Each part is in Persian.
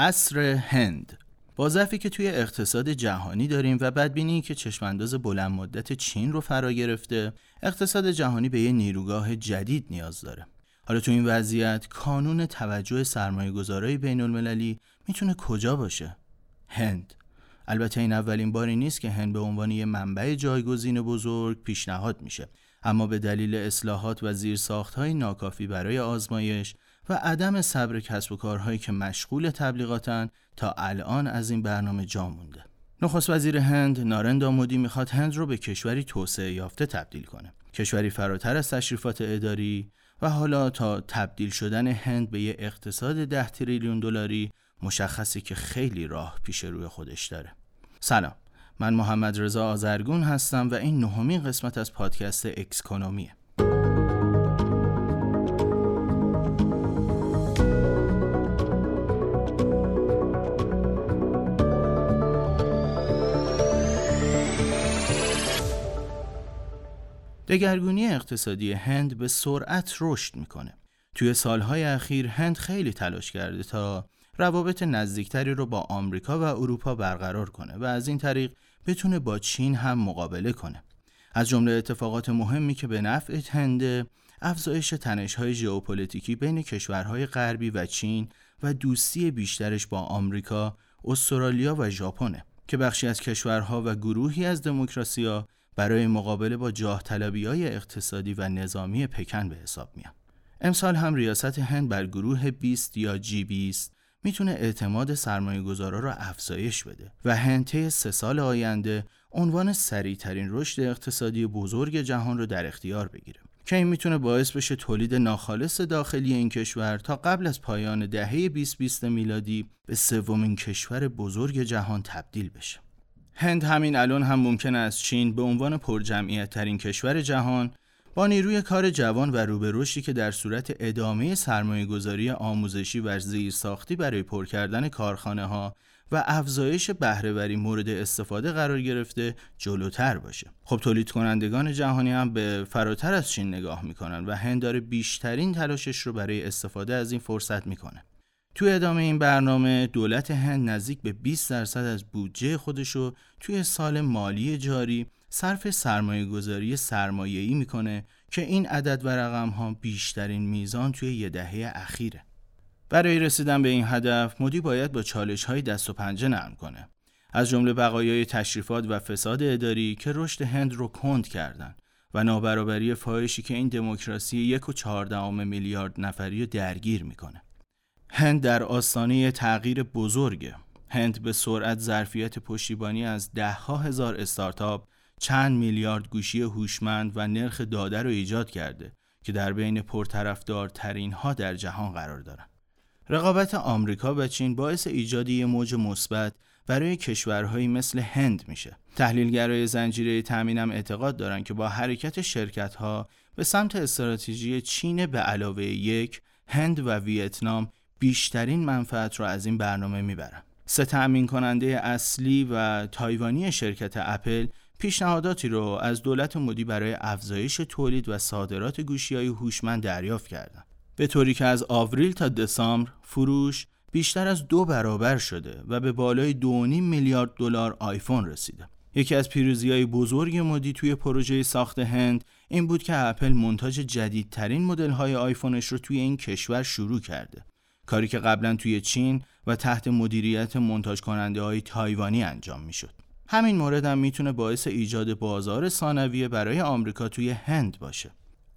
اصر هند. با ضعفی که توی اقتصاد جهانی داریم و بدبینی که چشمانداز بلند مدت چین رو فرا گرفته اقتصاد جهانی به یه نیروگاه جدید نیاز داره. حالا تو این وضعیت کانون توجه سرمایه گذارای بین المللی می‌تونه کجا باشه؟ هند. البته این اولین باری نیست که هند به عنوان یه منبع جایگزین بزرگ پیشنهاد میشه. اما به دلیل اصلاحات و زیرساختهای ناکافی برای آزمایش و عدم صبر کسب و کارهایی که مشغول تبلیغاتن تا الان از این برنامه جا مونده. نخست وزیر هند نارندا مودی می‌خواد هند رو به کشوری توسعه یافته تبدیل کنه. کشوری فراتر از تشریفات اداری و حالا تا تبدیل شدن هند به یه اقتصاد ده تریلیون دلاری مشخصی که خیلی راه پیش روی خودش داره. سلام من محمد رضا آزرگون هستم و این نهمین قسمت از پادکست اکسکونومیه. دگرگونی اقتصادی هند به سرعت رشد می‌کنه. توی سالهای اخیر هند خیلی تلاش کرده تا روابط نزدیکتری رو با آمریکا و اروپا برقرار کنه و از این طریق بتونه با چین هم مقابله کنه. از جمله اتفاقات مهمی که به نفع هند افزایش تنش‌های ژئوپلیتیکی بین کشورهای غربی و چین و دوستی بیشترش با آمریکا، استرالیا و ژاپن که بخشی از کشورها و گروهی از دموکراسی‌ها برای مقابله با جاه های اقتصادی و نظامی پکن به حساب میان. امسال هم ریاست هند بر گروه 20 یا جی 20 می‌تونه اعتماد سرمایه گذارا را افزایش بده و هند طی سه سال آینده عنوان سریعترین رشد اقتصادی بزرگ جهان رو در اختیار بگیره که این می‌تونه باعث بشه تولید ناخالص داخلی این کشور تا قبل از پایان دهه 2020 میلادی به سومین کشور بزرگ جهان تبدیل بشه. هند همین الان هم ممکن است چین به عنوان پرجمعیت ترین کشور جهان با نیروی کار جوان و روبه که در صورت ادامه سرمایه گذاری آموزشی و زیر ساختی برای پر کردن کارخانه ها و افزایش بهرهوری مورد استفاده قرار گرفته جلوتر باشه. خب تولید کنندگان جهانی هم به فراتر از چین نگاه می‌کنن و هند داره بیشترین تلاشش رو برای استفاده از این فرصت می‌کنه. تو ادامه این برنامه دولت هند نزدیک به 20 درصد از بودجه خودشو توی سال مالی جاری صرف سرمایه گذاری سرمایه‌ای می‌کنه که این عدد و رقم ها بیشترین میزان توی یه دهه اخیره. برای رسیدن به این هدف مدی باید با چالش های دست و پنجه نرم کنه. از جمله بقایای تشریفات و فساد اداری که رشد هند رو کند کردن و نابرابری فاحشی که این دموکراسی یک و میلیارد نفری رو درگیر می‌کنه. هند در آستانه تغییر بزرگه. هند به سرعت ظرفیت پشتیبانی از ده ها هزار استارتاپ چند میلیارد گوشی هوشمند و نرخ داده رو ایجاد کرده که در بین پرطرفدارترین ها در جهان قرار دارن. رقابت آمریکا و چین باعث ایجاد یک موج مثبت برای کشورهایی مثل هند میشه. تحلیلگرای زنجیره تامینم اعتقاد دارند که با حرکت شرکت ها به سمت استراتژی چین به علاوه یک هند و ویتنام بیشترین منفعت را از این برنامه می‌برن. سه تأمین کننده اصلی و تایوانی شرکت اپل پیشنهاداتی رو از دولت مدی برای افزایش تولید و صادرات گوشی های هوشمند دریافت کردند. به طوری که از آوریل تا دسامبر فروش بیشتر از دو برابر شده و به بالای 2.5 میلیارد دلار آیفون رسیده. یکی از پیروزی های بزرگ مدی توی پروژه ساخت هند این بود که اپل منتاج جدیدترین مدل های آیفونش رو توی این کشور شروع کرده. کاری که قبلا توی چین و تحت مدیریت منتاج کننده های تایوانی انجام می شد. همین مورد هم می‌تونه باعث ایجاد بازار ثانویه برای آمریکا توی هند باشه.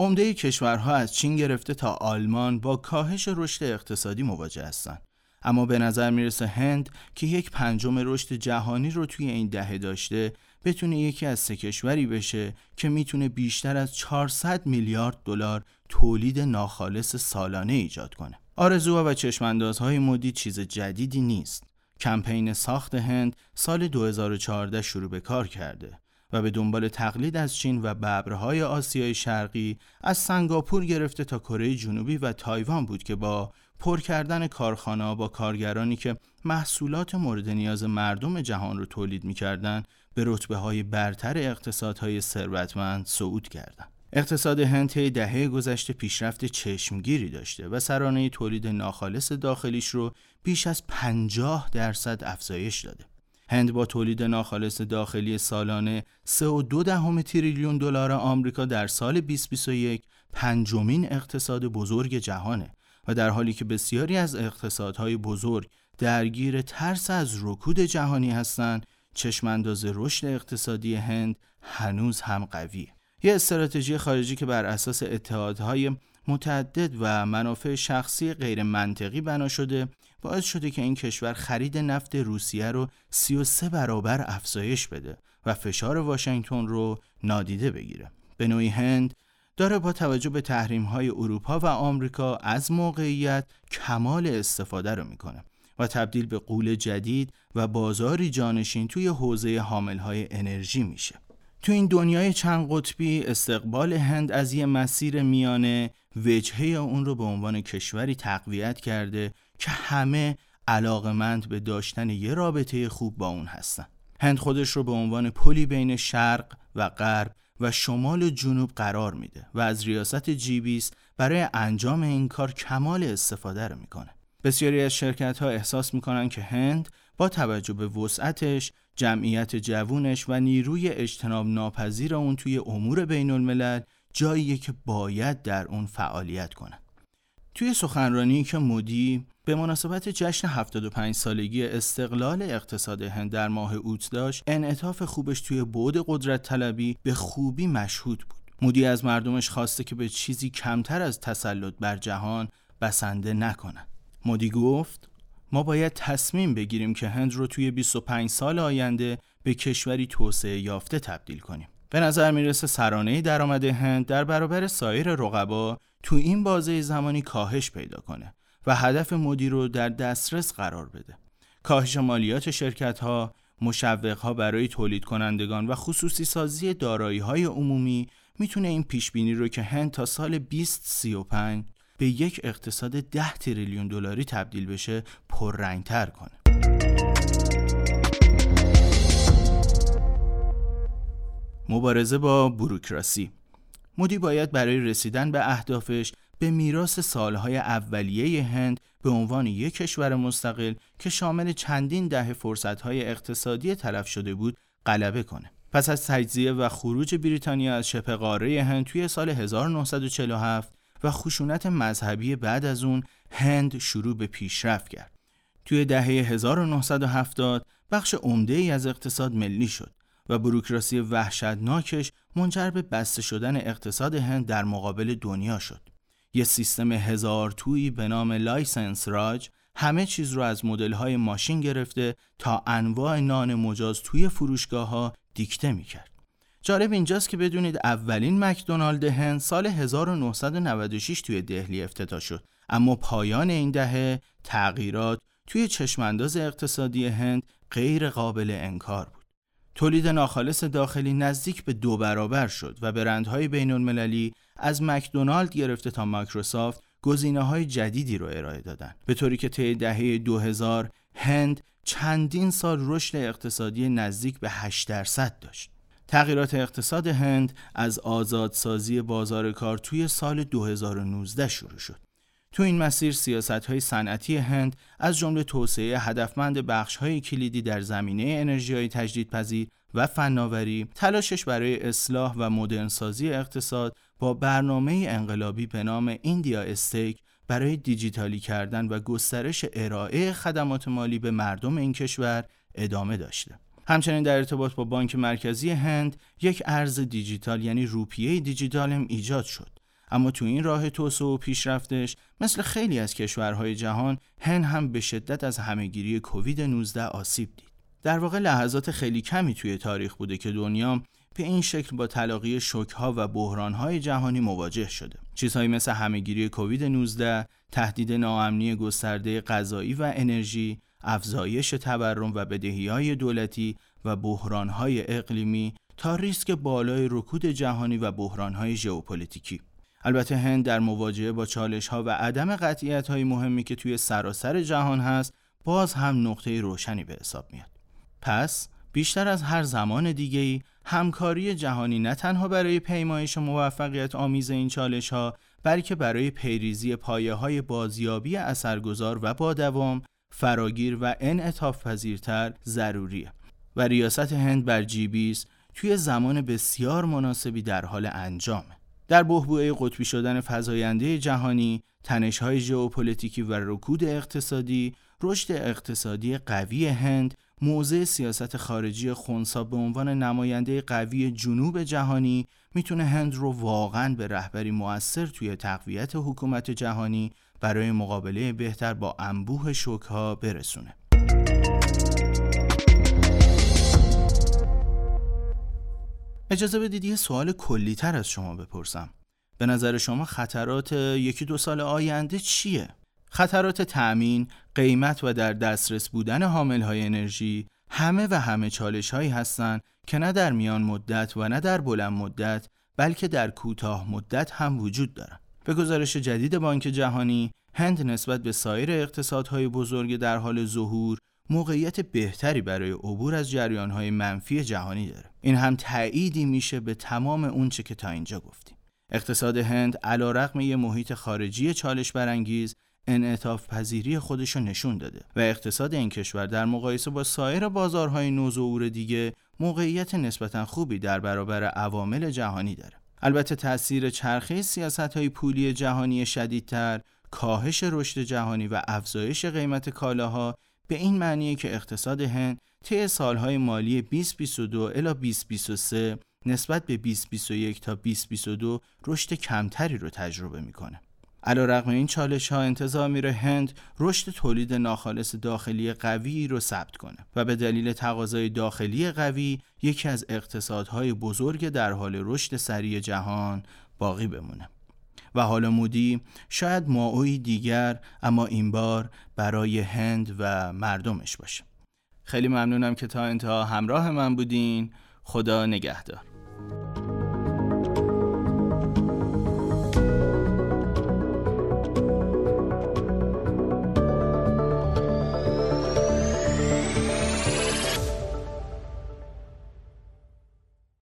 عمده کشورها از چین گرفته تا آلمان با کاهش رشد اقتصادی مواجه هستند. اما به نظر می‌رسه هند که یک پنجم رشد جهانی رو توی این دهه داشته بتونه یکی از سه کشوری بشه که می‌تونه بیشتر از 400 میلیارد دلار تولید ناخالص سالانه ایجاد کنه. آرزوها و چشماندازهای مدی چیز جدیدی نیست. کمپین ساخت هند سال 2014 شروع به کار کرده و به دنبال تقلید از چین و ببرهای آسیای شرقی از سنگاپور گرفته تا کره جنوبی و تایوان بود که با پر کردن کارخانه با کارگرانی که محصولات مورد نیاز مردم جهان رو تولید می‌کردند به رتبه های برتر اقتصادهای ثروتمند صعود کردند. اقتصاد هند طی دهه گذشته پیشرفت چشمگیری داشته و سرانه تولید ناخالص داخلیش رو بیش از 50 درصد افزایش داده. هند با تولید ناخالص داخلی سالانه 3.2 دهم تریلیون دلار آمریکا در سال 2021 پنجمین اقتصاد بزرگ جهانه و در حالی که بسیاری از اقتصادهای بزرگ درگیر ترس از رکود جهانی هستند چشمانداز رشد اقتصادی هند هنوز هم قویه یه استراتژی خارجی که بر اساس اتحادهای متعدد و منافع شخصی غیر منطقی بنا شده باعث شده که این کشور خرید نفت روسیه رو 33 برابر افزایش بده و فشار واشنگتن رو نادیده بگیره. به نوعی هند داره با توجه به تحریم های اروپا و آمریکا از موقعیت کمال استفاده رو می‌کنه و تبدیل به قول جدید و بازاری جانشین توی حوزه حامل های انرژی میشه. تو این دنیای چند قطبی استقبال هند از یه مسیر میانه وجهه اون رو به عنوان کشوری تقویت کرده که همه علاقمند به داشتن یه رابطه خوب با اون هستن. هند خودش رو به عنوان پلی بین شرق و غرب و شمال و جنوب قرار میده و از ریاست جی برای انجام این کار کمال استفاده رو می‌کنه. بسیاری از شرکت ها احساس می‌کنن که هند با توجه به وسعتش، جمعیت جوونش و نیروی اجتناب ناپذیر اون توی امور بین الملل جاییه که باید در اون فعالیت کنه. توی سخنرانی که مودی به مناسبت جشن 75 سالگی استقلال اقتصاد هند در ماه اوت داشت انعطاف خوبش توی بعد قدرت طلبی به خوبی مشهود بود مودی از مردمش خواسته که به چیزی کمتر از تسلط بر جهان بسنده نکنن مودی گفت ما باید تصمیم بگیریم که هند رو توی 25 سال آینده به کشوری توسعه یافته تبدیل کنیم به نظر می‌رسه سرانه درآمد هند در برابر سایر رقبا تو این بازه زمانی کاهش پیدا کنه و هدف مدیر رو در دسترس قرار بده. کاهش مالیات شرکت ها، مشوق ها برای تولید کنندگان و خصوصی سازی دارایی های عمومی می‌تونه این پیش بینی رو که هند تا سال 2035 به یک اقتصاد 10 تریلیون دلاری تبدیل بشه پررنگتر کنه. مبارزه با بروکراسی مودی باید برای رسیدن به اهدافش به میراث سالهای اولیه هند به عنوان یک کشور مستقل که شامل چندین دهه فرصتهای اقتصادی تلف شده بود غلبه کنه. پس از تجزیه و خروج بریتانیا از شبه قاره هند توی سال 1947 و خشونت مذهبی بعد از اون هند شروع به پیشرفت کرد. توی دهه 1970 بخش عمده ای از اقتصاد ملی شد و بروکراسی وحشتناکش منجر به بسته شدن اقتصاد هند در مقابل دنیا شد. یه سیستم هزار تویی به نام License Raj همه چیز رو از مدل ماشین گرفته تا انواع نان مجاز توی فروشگاه ها دیکته می‌کرد. جالب اینجاست که بدونید اولین مکدونالد هند سال 1996 توی دهلی افتتاح شد. اما پایان این دهه تغییرات توی چشمانداز اقتصادی هند غیر قابل انکار بود. تولید ناخالص داخلی نزدیک به دو برابر شد و برندهای بین المللی از مکدونالد گرفته تا مایکروسافت گزینه های جدیدی رو ارائه دادن. به طوری که طی دهه 2000 هند چندین سال رشد اقتصادی نزدیک به 8 درصد داشت. تغییرات اقتصاد هند از آزادسازی بازار کار توی سال 2019 شروع شد تو این مسیر سیاست های صنعتی هند از جمله توسعه هدفمند بخش های کلیدی در زمینه انرژی های تجدیدپذیر و فناوری تلاشش برای اصلاح و مدرنسازی اقتصاد با برنامه انقلابی به نام ایندیا استیک برای دیجیتالی کردن و گسترش ارائه خدمات مالی به مردم این کشور ادامه داشته. همچنین در ارتباط با بانک مرکزی هند یک ارز دیجیتال یعنی روپیه دیجیتال هم ایجاد شد. اما تو این راه توسعه و پیشرفتش مثل خیلی از کشورهای جهان هند هم به شدت از همهگیری کووید 19 آسیب دید. در واقع لحظات خیلی کمی توی تاریخ بوده که دنیا به این شکل با تلاقی شوکها و بحرانهای جهانی مواجه شده. چیزهایی مثل همهگیری کووید 19 تهدید ناامنی گسترده غذایی و انرژی، افزایش تورم و بدهیهای دولتی و بحرانهای اقلیمی تا ریسک بالای رکود جهانی و بحرانهای ژئوپلیتیکی. البته هند در مواجهه با چالش ها و عدم قطعیت های مهمی که توی سراسر جهان هست باز هم نقطه روشنی به حساب میاد. پس بیشتر از هر زمان دیگه‌ای همکاری جهانی نه تنها برای پیمایش و موفقیت آمیز این چالش ها بلکه برای پیریزی پایه های بازیابی اثرگذار و با دوام فراگیر و انعطاف پذیرتر ضروریه. و ریاست هند بر جی توی زمان بسیار مناسبی در حال انجامه. در بحبوعه قطبی شدن فزاینده جهانی تنش‌های ژئوپلیتیکی و رکود اقتصادی رشد اقتصادی قوی هند موضع سیاست خارجی خونسا به عنوان نماینده قوی جنوب جهانی می‌تونه هند رو واقعا به رهبری موثر توی تقویت حکومت جهانی برای مقابله بهتر با انبوه شوکها برسونه. اجازه بدید یه سوال کلی تر از شما بپرسم. به نظر شما خطرات یکی دو سال آینده چیه؟ خطرات تأمین، قیمت و در دسترس بودن حامل های انرژی همه و همه چالش هایی هستند که نه در میان مدت و نه در بلند مدت بلکه در کوتاه مدت هم وجود دارند. به گزارش جدید بانک جهانی، هند نسبت به سایر اقتصادهای بزرگ در حال ظهور موقعیت بهتری برای عبور از جریانهای منفی جهانی داره. این هم تأییدی میشه به تمام اونچه که تا اینجا گفتیم. اقتصاد هند علا رقم یه محیط خارجی چالش برانگیز انعطاف پذیری خودش رو نشون داده و اقتصاد این کشور در مقایسه با سایر بازارهای نوظهور دیگه موقعیت نسبتا خوبی در برابر عوامل جهانی داره. البته تاثیر چرخه سیاست های پولی جهانی شدیدتر، کاهش رشد جهانی و افزایش قیمت کالاها به این معنیه که اقتصاد هند طی سالهای مالی 2022 الی 2023 نسبت به 2021 تا 2022 رشد کمتری رو تجربه می‌کنه. علا رقم این چالش ها انتظار میره هند رشد تولید ناخالص داخلی قوی رو ثبت کنه و به دلیل تقاضای داخلی قوی یکی از اقتصادهای بزرگ در حال رشد سریع جهان باقی بمونه. و حالا مودی شاید ماوی دیگر اما این بار برای هند و مردمش باشه. خیلی ممنونم که تا انتها همراه من بودین. خدا نگهدار.